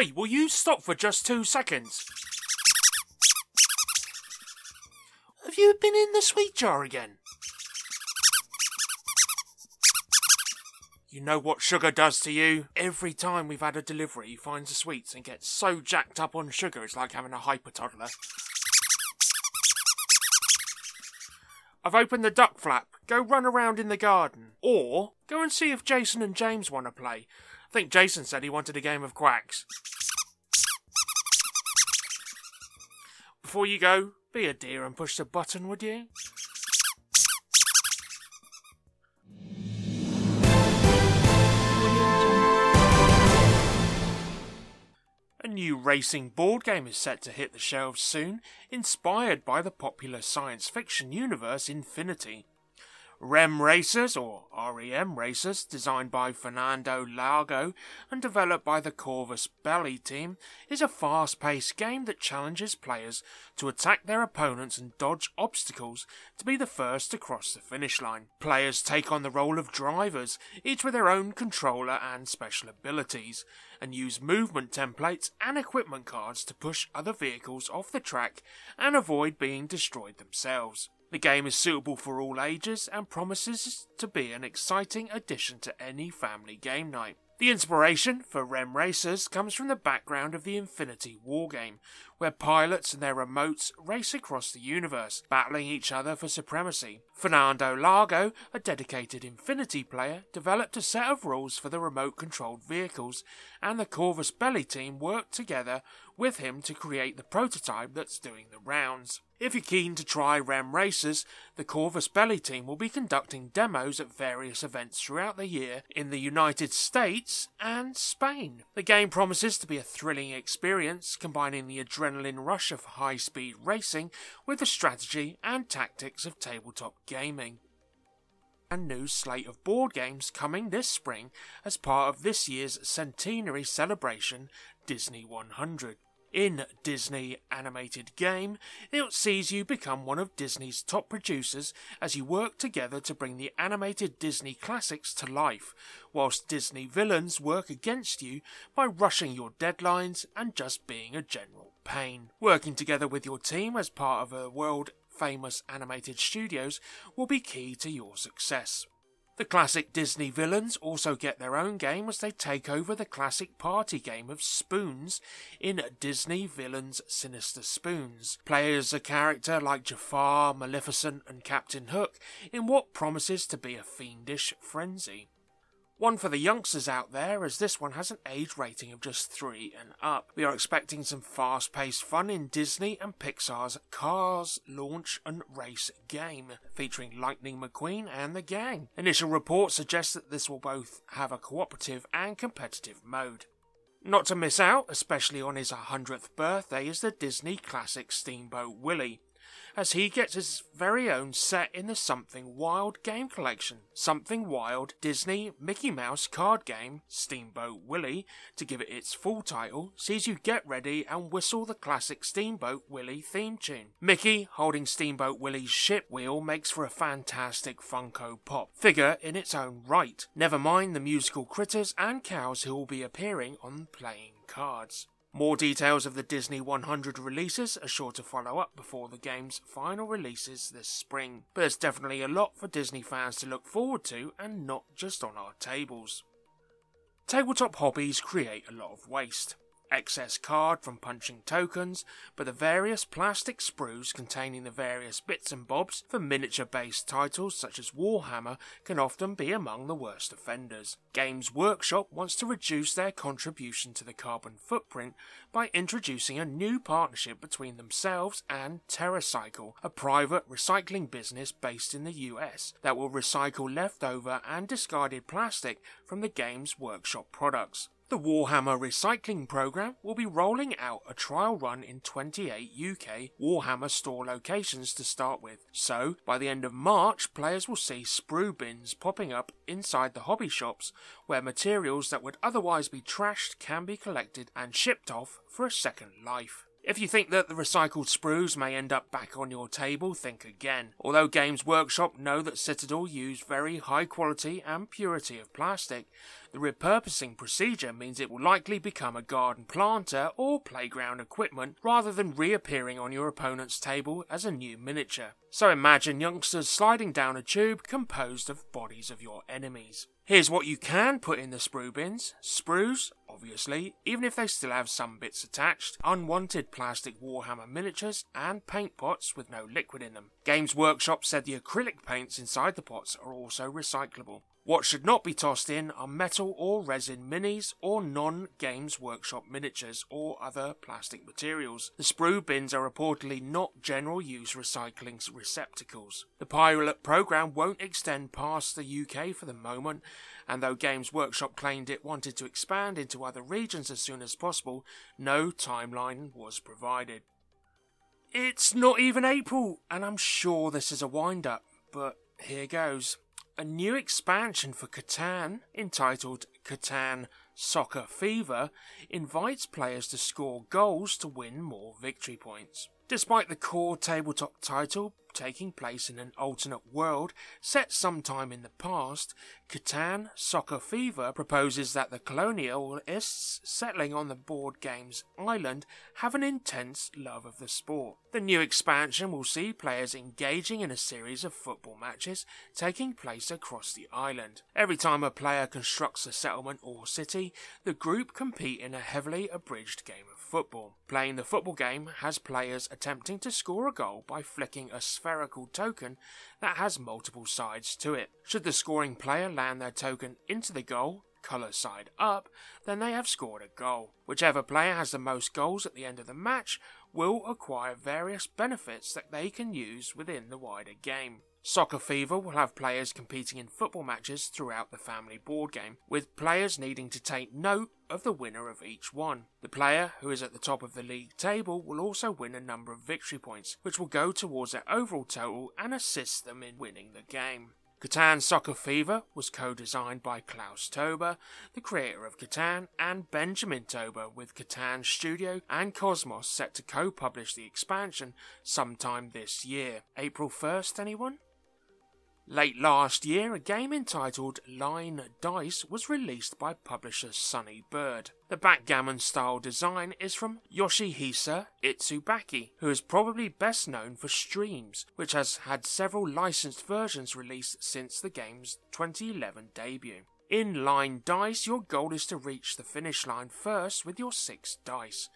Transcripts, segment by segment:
Oi, will you stop for just two seconds? Have you been in the sweet jar again? You know what sugar does to you? Every time we've had a delivery, he finds the sweets and gets so jacked up on sugar it's like having a hyper toddler. I've opened the duck flap. Go run around in the garden. Or go and see if Jason and James want to play. I think Jason said he wanted a game of quacks. Before you go, be a dear and push the button, would you? A new racing board game is set to hit the shelves soon, inspired by the popular science fiction universe Infinity. REM Racers, or REM Racers, designed by Fernando Largo and developed by the Corvus Belli team, is a fast paced game that challenges players to attack their opponents and dodge obstacles to be the first to cross the finish line. Players take on the role of drivers, each with their own controller and special abilities, and use movement templates and equipment cards to push other vehicles off the track and avoid being destroyed themselves. The game is suitable for all ages and promises to be an exciting addition to any family game night. The inspiration for REM Racers comes from the background of the Infinity War game, where pilots and their remotes race across the universe, battling each other for supremacy. Fernando Largo, a dedicated Infinity player, developed a set of rules for the remote controlled vehicles, and the Corvus Belli team worked together with him to create the prototype that's doing the rounds. If you're keen to try REM Racers, the Corvus Belli team will be conducting demos at various events throughout the year in the United States and Spain. The game promises to be a thrilling experience, combining the adrenaline rush of high speed racing with the strategy and tactics of tabletop gaming. A new slate of board games coming this spring as part of this year's centenary celebration, Disney 100. In Disney Animated Game, it sees you become one of Disney's top producers as you work together to bring the animated Disney classics to life, whilst Disney villains work against you by rushing your deadlines and just being a general pain. Working together with your team as part of a world famous animated studios will be key to your success. The classic Disney villains also get their own game as they take over the classic party game of Spoons in Disney Villains Sinister Spoons. Players a character like Jafar, Maleficent, and Captain Hook in what promises to be a fiendish frenzy. One for the youngsters out there, as this one has an age rating of just 3 and up. We are expecting some fast paced fun in Disney and Pixar's Cars launch and race game, featuring Lightning McQueen and the gang. Initial reports suggest that this will both have a cooperative and competitive mode. Not to miss out, especially on his 100th birthday, is the Disney classic Steamboat Willie as he gets his very own set in the Something Wild game collection. Something Wild Disney Mickey Mouse card game, Steamboat Willie, to give it its full title, sees you get ready and whistle the classic Steamboat Willie theme tune. Mickey holding Steamboat Willie's ship wheel makes for a fantastic Funko Pop figure in its own right. Never mind the musical critters and cows who will be appearing on playing cards. More details of the Disney 100 releases are sure to follow up before the game's final releases this spring, but there's definitely a lot for Disney fans to look forward to and not just on our tables. Tabletop hobbies create a lot of waste excess card from punching tokens, but the various plastic sprues containing the various bits and bobs for miniature based titles such as Warhammer can often be among the worst offenders. Games Workshop wants to reduce their contribution to the carbon footprint by introducing a new partnership between themselves and TerraCycle, a private recycling business based in the US that will recycle leftover and discarded plastic from the Games Workshop products. The Warhammer Recycling Program will be rolling out a trial run in 28 UK Warhammer store locations to start with. So, by the end of March, players will see sprue bins popping up inside the hobby shops where materials that would otherwise be trashed can be collected and shipped off for a second life. If you think that the recycled sprues may end up back on your table, think again. Although Games Workshop know that Citadel use very high quality and purity of plastic, The repurposing procedure means it will likely become a garden planter or playground equipment rather than reappearing on your opponent's table as a new miniature. So imagine youngsters sliding down a tube composed of bodies of your enemies. Here's what you can put in the sprue bins. Sprues, obviously, even if they still have some bits attached, unwanted plastic Warhammer miniatures, and paint pots with no liquid in them. Games Workshop said the acrylic paints inside the pots are also recyclable. What should not be tossed in are metal or resin minis or non Games Workshop miniatures or other plastic materials. The sprue bins are reportedly not general use recycling receptacles. The pilot program won't extend past the UK for the moment, and though Games Workshop claimed it wanted to expand into other regions as soon as possible, no timeline was provided. It's not even April, and I'm sure this is a wind up, but here goes a new expansion for Catan, entitled Catan Soccer Fever, invites players to score goals to win more victory points. Despite the core tabletop title taking place in an alternate world set sometime in the past, Catan Soccer Fever proposes that the colonialists settling on the board game's island have an intense love of the sport. The new expansion will see players engaging in a series of football matches taking place across the island. Every time a player constructs a settlement or city, the group compete in a heavily abridged game of football. Playing the football game has players attempting to score a goal by flicking a spherical token that has multiple sides to it. Should the scoring player land their token into the goal, colour side up, then they have scored a goal. Whichever player has the most goals at the end of the match will acquire various benefits that they can use within the wider game. Soccer Fever will have players competing in football matches throughout the family board game, with players needing to take note of the winner of each one. The player who is at the top of the league table will also win a number of victory points, which will go towards their overall total and assist them in winning the game. Catan Soccer Fever was co-designed by Klaus Teuber, the creator of Catan, and Benjamin Teuber with Catan Studio and Kosmos set to co-publish the expansion sometime this year. April 1st, anyone? Late last year, a game entitled Line Dice was released by publisher Sunny Bird. The backgammon style design is from Yoshihisa Itsubaki, who is probably best known for Streams, which has had several licensed versions released since the game's 2011 debut. In Line Dice, your goal is to reach the finish line first with your six dice.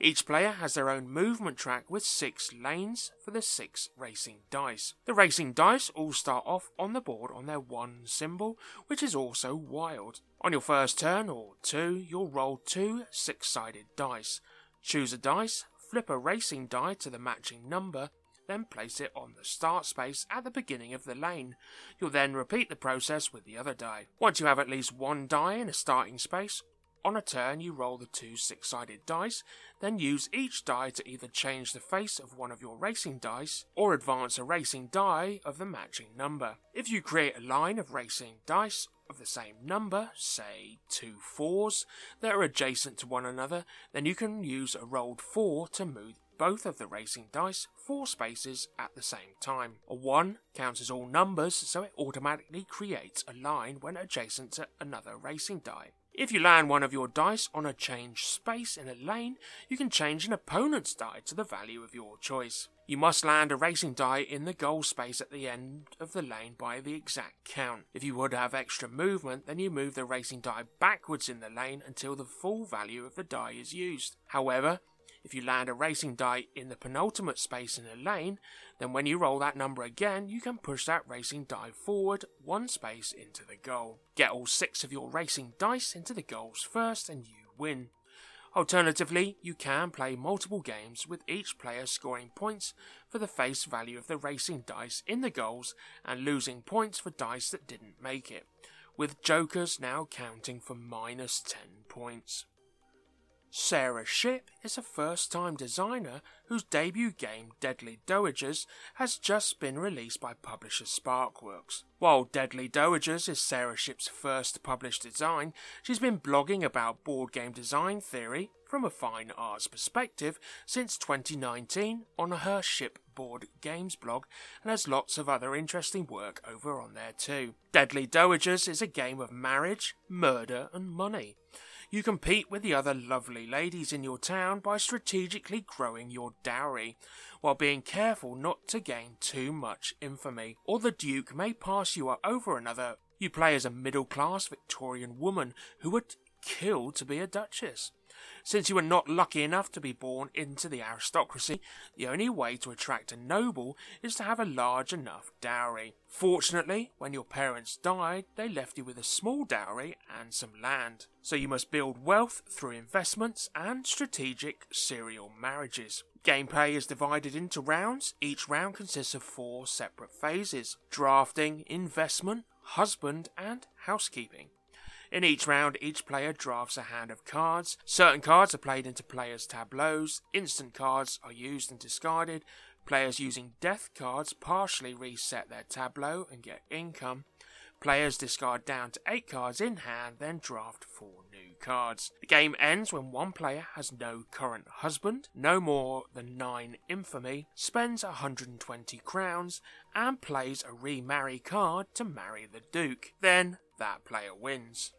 Each player has their own movement track with six lanes for the six racing dice. The racing dice all start off on the board on their one symbol, which is also wild. On your first turn or two, you'll roll two six sided dice. Choose a dice, flip a racing die to the matching number, then place it on the start space at the beginning of the lane. You'll then repeat the process with the other die. Once you have at least one die in a starting space, on a turn, you roll the two six sided dice, then use each die to either change the face of one of your racing dice or advance a racing die of the matching number. If you create a line of racing dice of the same number, say two fours, that are adjacent to one another, then you can use a rolled four to move both of the racing dice four spaces at the same time. A 1 counts as all numbers, so it automatically creates a line when adjacent to another racing die. If you land one of your dice on a change space in a lane, you can change an opponent's die to the value of your choice. You must land a racing die in the goal space at the end of the lane by the exact count. If you would have extra movement, then you move the racing die backwards in the lane until the full value of the die is used. However, if you land a racing die in the penultimate space in a lane, then when you roll that number again, you can push that racing die forward one space into the goal. Get all six of your racing dice into the goals first and you win. Alternatively, you can play multiple games with each player scoring points for the face value of the racing dice in the goals and losing points for dice that didn't make it, with jokers now counting for minus 10 points. Sarah Shipp is a first time designer whose debut game, Deadly Dowagers, has just been released by publisher Sparkworks. While Deadly Dowagers is Sarah Shipp's first published design, she's been blogging about board game design theory from a fine arts perspective since 2019 on her Shipboard Games blog and has lots of other interesting work over on there too. Deadly Dowagers is a game of marriage, murder, and money. You compete with the other lovely ladies in your town by strategically growing your dowry, while being careful not to gain too much infamy, or the Duke may pass you up over another. You play as a middle class Victorian woman who would kill to be a duchess. Since you were not lucky enough to be born into the aristocracy, the only way to attract a noble is to have a large enough dowry. Fortunately, when your parents died, they left you with a small dowry and some land. So you must build wealth through investments and strategic serial marriages. Gameplay is divided into rounds. Each round consists of four separate phases drafting, investment, husband, and housekeeping. In each round, each player drafts a hand of cards. Certain cards are played into players' tableaus. Instant cards are used and discarded. Players using death cards partially reset their tableau and get income. Players discard down to 8 cards in hand, then draft 4 new cards. The game ends when one player has no current husband, no more than 9 infamy, spends 120 crowns, and plays a remarry card to marry the Duke. Then that player wins.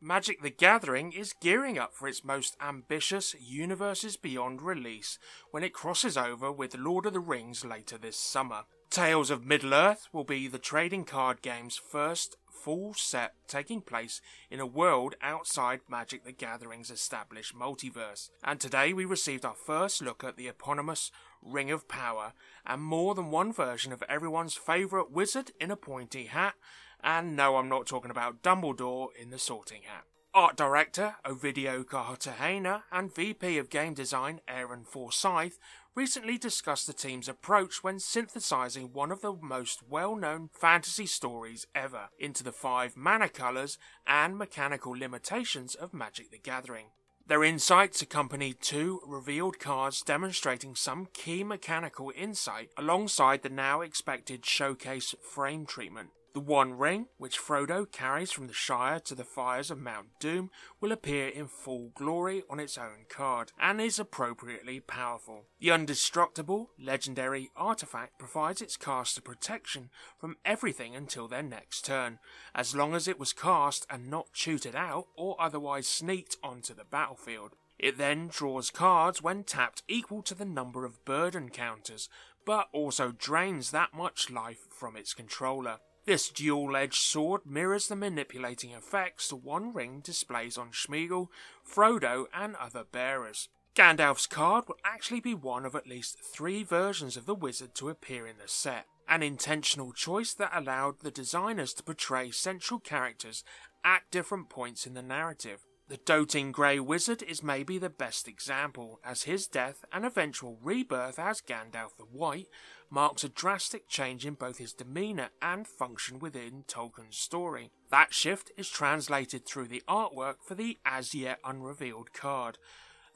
Magic the Gathering is gearing up for its most ambitious Universes Beyond release when it crosses over with Lord of the Rings later this summer. Tales of Middle-earth will be the trading card game's first full set taking place in a world outside Magic the Gathering's established multiverse. And today we received our first look at the eponymous Ring of Power and more than one version of everyone's favourite wizard in a pointy hat and no, I'm not talking about Dumbledore in the sorting hat. Art director Ovidio Cartagena and VP of game design Aaron Forsythe recently discussed the team's approach when synthesizing one of the most well known fantasy stories ever into the five mana colors and mechanical limitations of Magic the Gathering. Their insights accompanied two revealed cards demonstrating some key mechanical insight alongside the now expected showcase frame treatment. The One Ring, which Frodo carries from the Shire to the fires of Mount Doom, will appear in full glory on its own card, and is appropriately powerful. The Undestructible, legendary artifact provides its caster protection from everything until their next turn, as long as it was cast and not tutored out or otherwise sneaked onto the battlefield. It then draws cards when tapped equal to the number of burden counters, but also drains that much life from its controller. This dual-edged sword mirrors the manipulating effects the One Ring displays on Smeagol, Frodo, and other bearers. Gandalf's card will actually be one of at least three versions of the wizard to appear in the set, an intentional choice that allowed the designers to portray central characters at different points in the narrative. The doting Grey Wizard is maybe the best example, as his death and eventual rebirth as Gandalf the White marks a drastic change in both his demeanour and function within Tolkien's story. That shift is translated through the artwork for the as yet unrevealed card,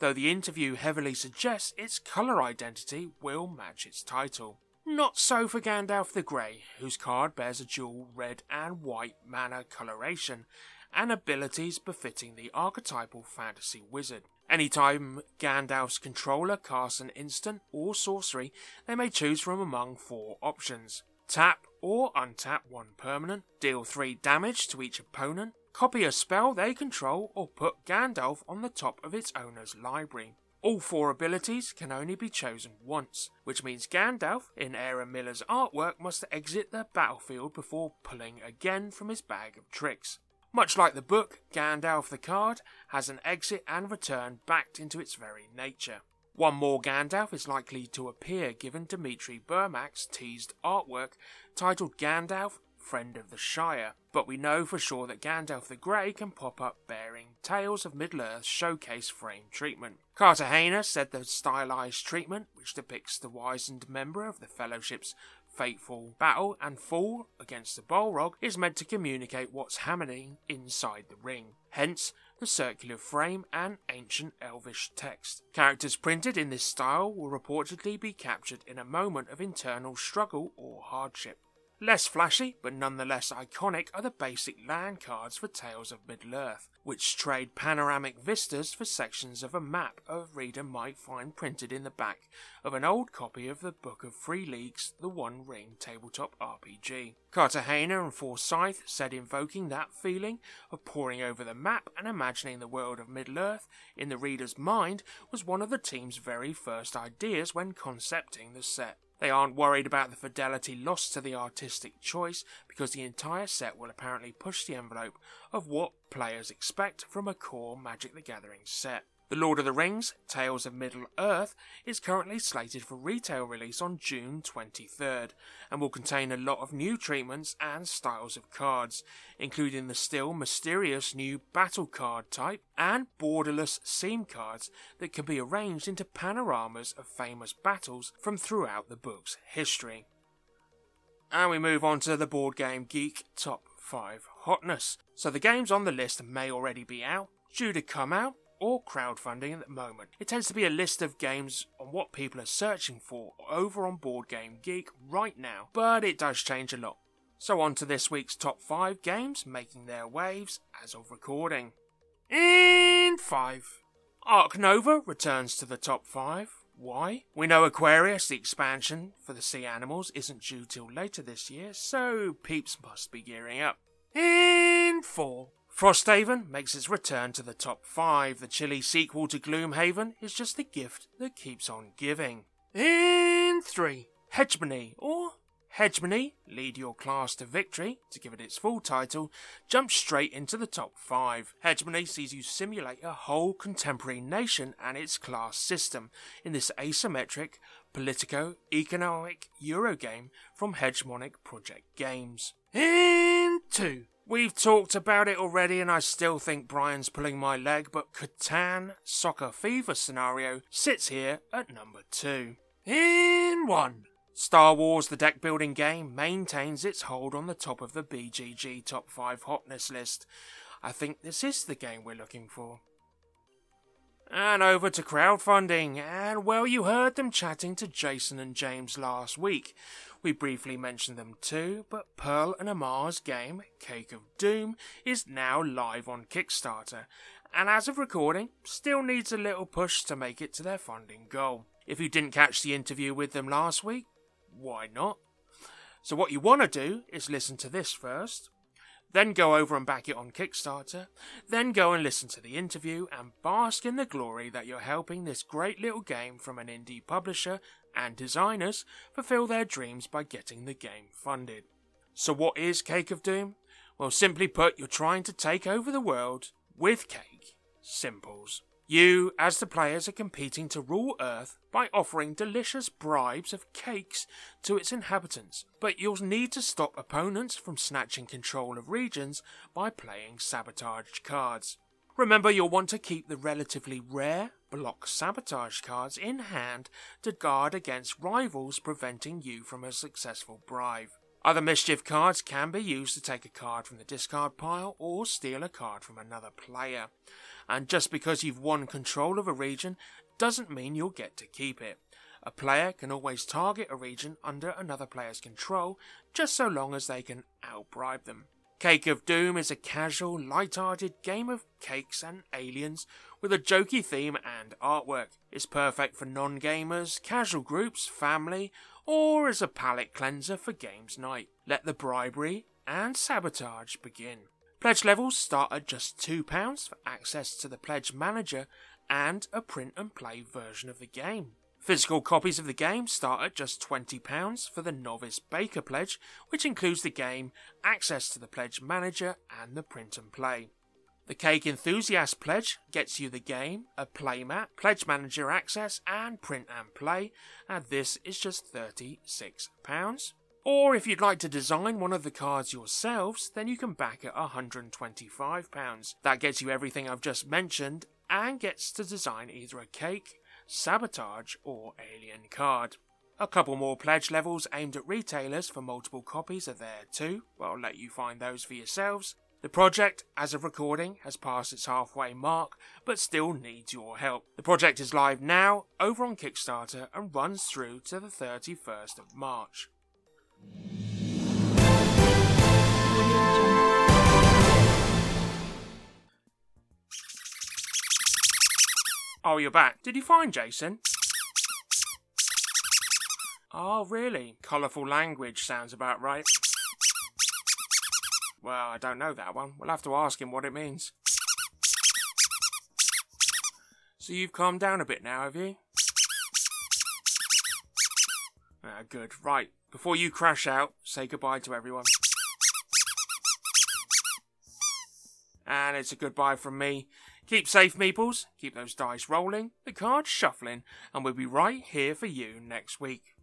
though the interview heavily suggests its colour identity will match its title. Not so for Gandalf the Grey, whose card bears a dual red and white mana coloration and abilities befitting the archetypal fantasy wizard. Anytime Gandalf's controller casts an instant or sorcery, they may choose from among four options. Tap or untap one permanent, deal 3 damage to each opponent, copy a spell they control, or put Gandalf on the top of its owner's library. All four abilities can only be chosen once, which means Gandalf, in Aaron Miller's artwork, must exit the battlefield before pulling again from his bag of tricks. Much like the book, Gandalf the card has an exit and return backed into its very nature. One more Gandalf is likely to appear given Dimitri Burmak's teased artwork titled Gandalf, Friend of the Shire, but we know for sure that Gandalf the Grey can pop up bearing Tales of Middle-earth showcase frame treatment. Cartagena said the stylized treatment, which depicts the wizened member of the Fellowship's fateful battle and fall against the Balrog is meant to communicate what's happening inside the ring. Hence, the circular frame and ancient elvish text. Characters printed in this style will reportedly be captured in a moment of internal struggle or hardship. Less flashy, but nonetheless iconic, are the basic land cards for Tales of Middle-earth, which trade panoramic vistas for sections of a map a reader might find printed in the back of an old copy of the Book of Free League's, the One Ring tabletop RPG. Cartagena and Forsythe said invoking that feeling of poring over the map and imagining the world of Middle-earth in the reader's mind was one of the team's very first ideas when concepting the set. They aren't worried about the fidelity lost to the artistic choice because the entire set will apparently push the envelope of what players expect from a core Magic the Gathering set. The Lord of the Rings, Tales of Middle Earth, is currently slated for retail release on June 23rd and will contain a lot of new treatments and styles of cards, including the still mysterious new battle card type and borderless scene cards that can be arranged into panoramas of famous battles from throughout the book's history. And we move on to the Board Game Geek Top 5 Hotness. So the games on the list may already be out, due to come out, or crowdfunding at the moment. It tends to be a list of games on what people are searching for over on Board Game Geek right now, but it does change a lot. So on to this week's top 5 games making their waves as of recording. In 5. Ark Nova returns to the top 5. Why? We know Aquarius, the expansion for the sea animals, isn't due till later this year, so peeps must be gearing up. In 4. Frosthaven makes its return to the top 5. The chilly sequel to Gloomhaven is just the gift that keeps on giving. In 3. Hegemony, or Hegemony, Lead Your Class to Victory, to give it its full title, jumps straight into the top 5. Hegemony sees you simulate a whole contemporary nation and its class system in this asymmetric, politico economic Eurogame from Hegemonic Project Games. In 2. We've talked about it already, and I still think Brian's pulling my leg, but Catan Soccer Fever scenario sits here at number two. In one. Star Wars the deck building game maintains its hold on the top of the BGG top 5 hotness list. I think this is the game we're looking for. And over to crowdfunding, and well, you heard them chatting to Jason and James last week. We briefly mentioned them too, but Pearl and Amar's game, Cake of Doom, is now live on Kickstarter, and as of recording, still needs a little push to make it to their funding goal. If you didn't catch the interview with them last week, why not? So, what you want to do is listen to this first, then go over and back it on Kickstarter, then go and listen to the interview and bask in the glory that you're helping this great little game from an indie publisher and designers fulfill their dreams by getting the game funded. So, what is Cake of Doom? Well, simply put, you're trying to take over the world with cake. Simples. You, as the players, are competing to rule Earth by offering delicious bribes of cakes to its inhabitants, but you'll need to stop opponents from snatching control of regions by playing sabotage cards. Remember, you'll want to keep the relatively rare block sabotage cards in hand to guard against rivals preventing you from a successful bribe. Other mischief cards can be used to take a card from the discard pile or steal a card from another player. And just because you've won control of a region doesn't mean you'll get to keep it. A player can always target a region under another player's control just so long as they can outbribe them. Cake of Doom is a casual, light-hearted game of cakes and aliens with a jokey theme and artwork. It's perfect for non-gamers, casual groups, family, or as a palate cleanser for games night. Let the bribery and sabotage begin. Pledge levels start at just £2 for access to the Pledge Manager and a print and play version of the game. Physical copies of the game start at just £20 for the Novice Baker Pledge, which includes the game, access to the Pledge Manager, and the print and play. The Cake Enthusiast Pledge gets you the game, a playmat, Pledge Manager access, and print and play, and this is just £36. Or if you'd like to design one of the cards yourselves, then you can back at £125. That gets you everything I've just mentioned and gets to design either a cake, sabotage, or alien card. A couple more pledge levels aimed at retailers for multiple copies are there too, but I'll let you find those for yourselves. The project, as of recording, has passed its halfway mark, but still needs your help. The project is live now, over on Kickstarter, and runs through to the 31st of March. Oh, you're back. Did you find Jason? Oh, really? Colourful language sounds about right. Well, I don't know that one. We'll have to ask him what it means. So you've calmed down a bit now, have you? Ah, good. Right. Before you crash out, say goodbye to everyone. And it's a goodbye from me. Keep safe, meeples. Keep those dice rolling, the cards shuffling, and we'll be right here for you next week.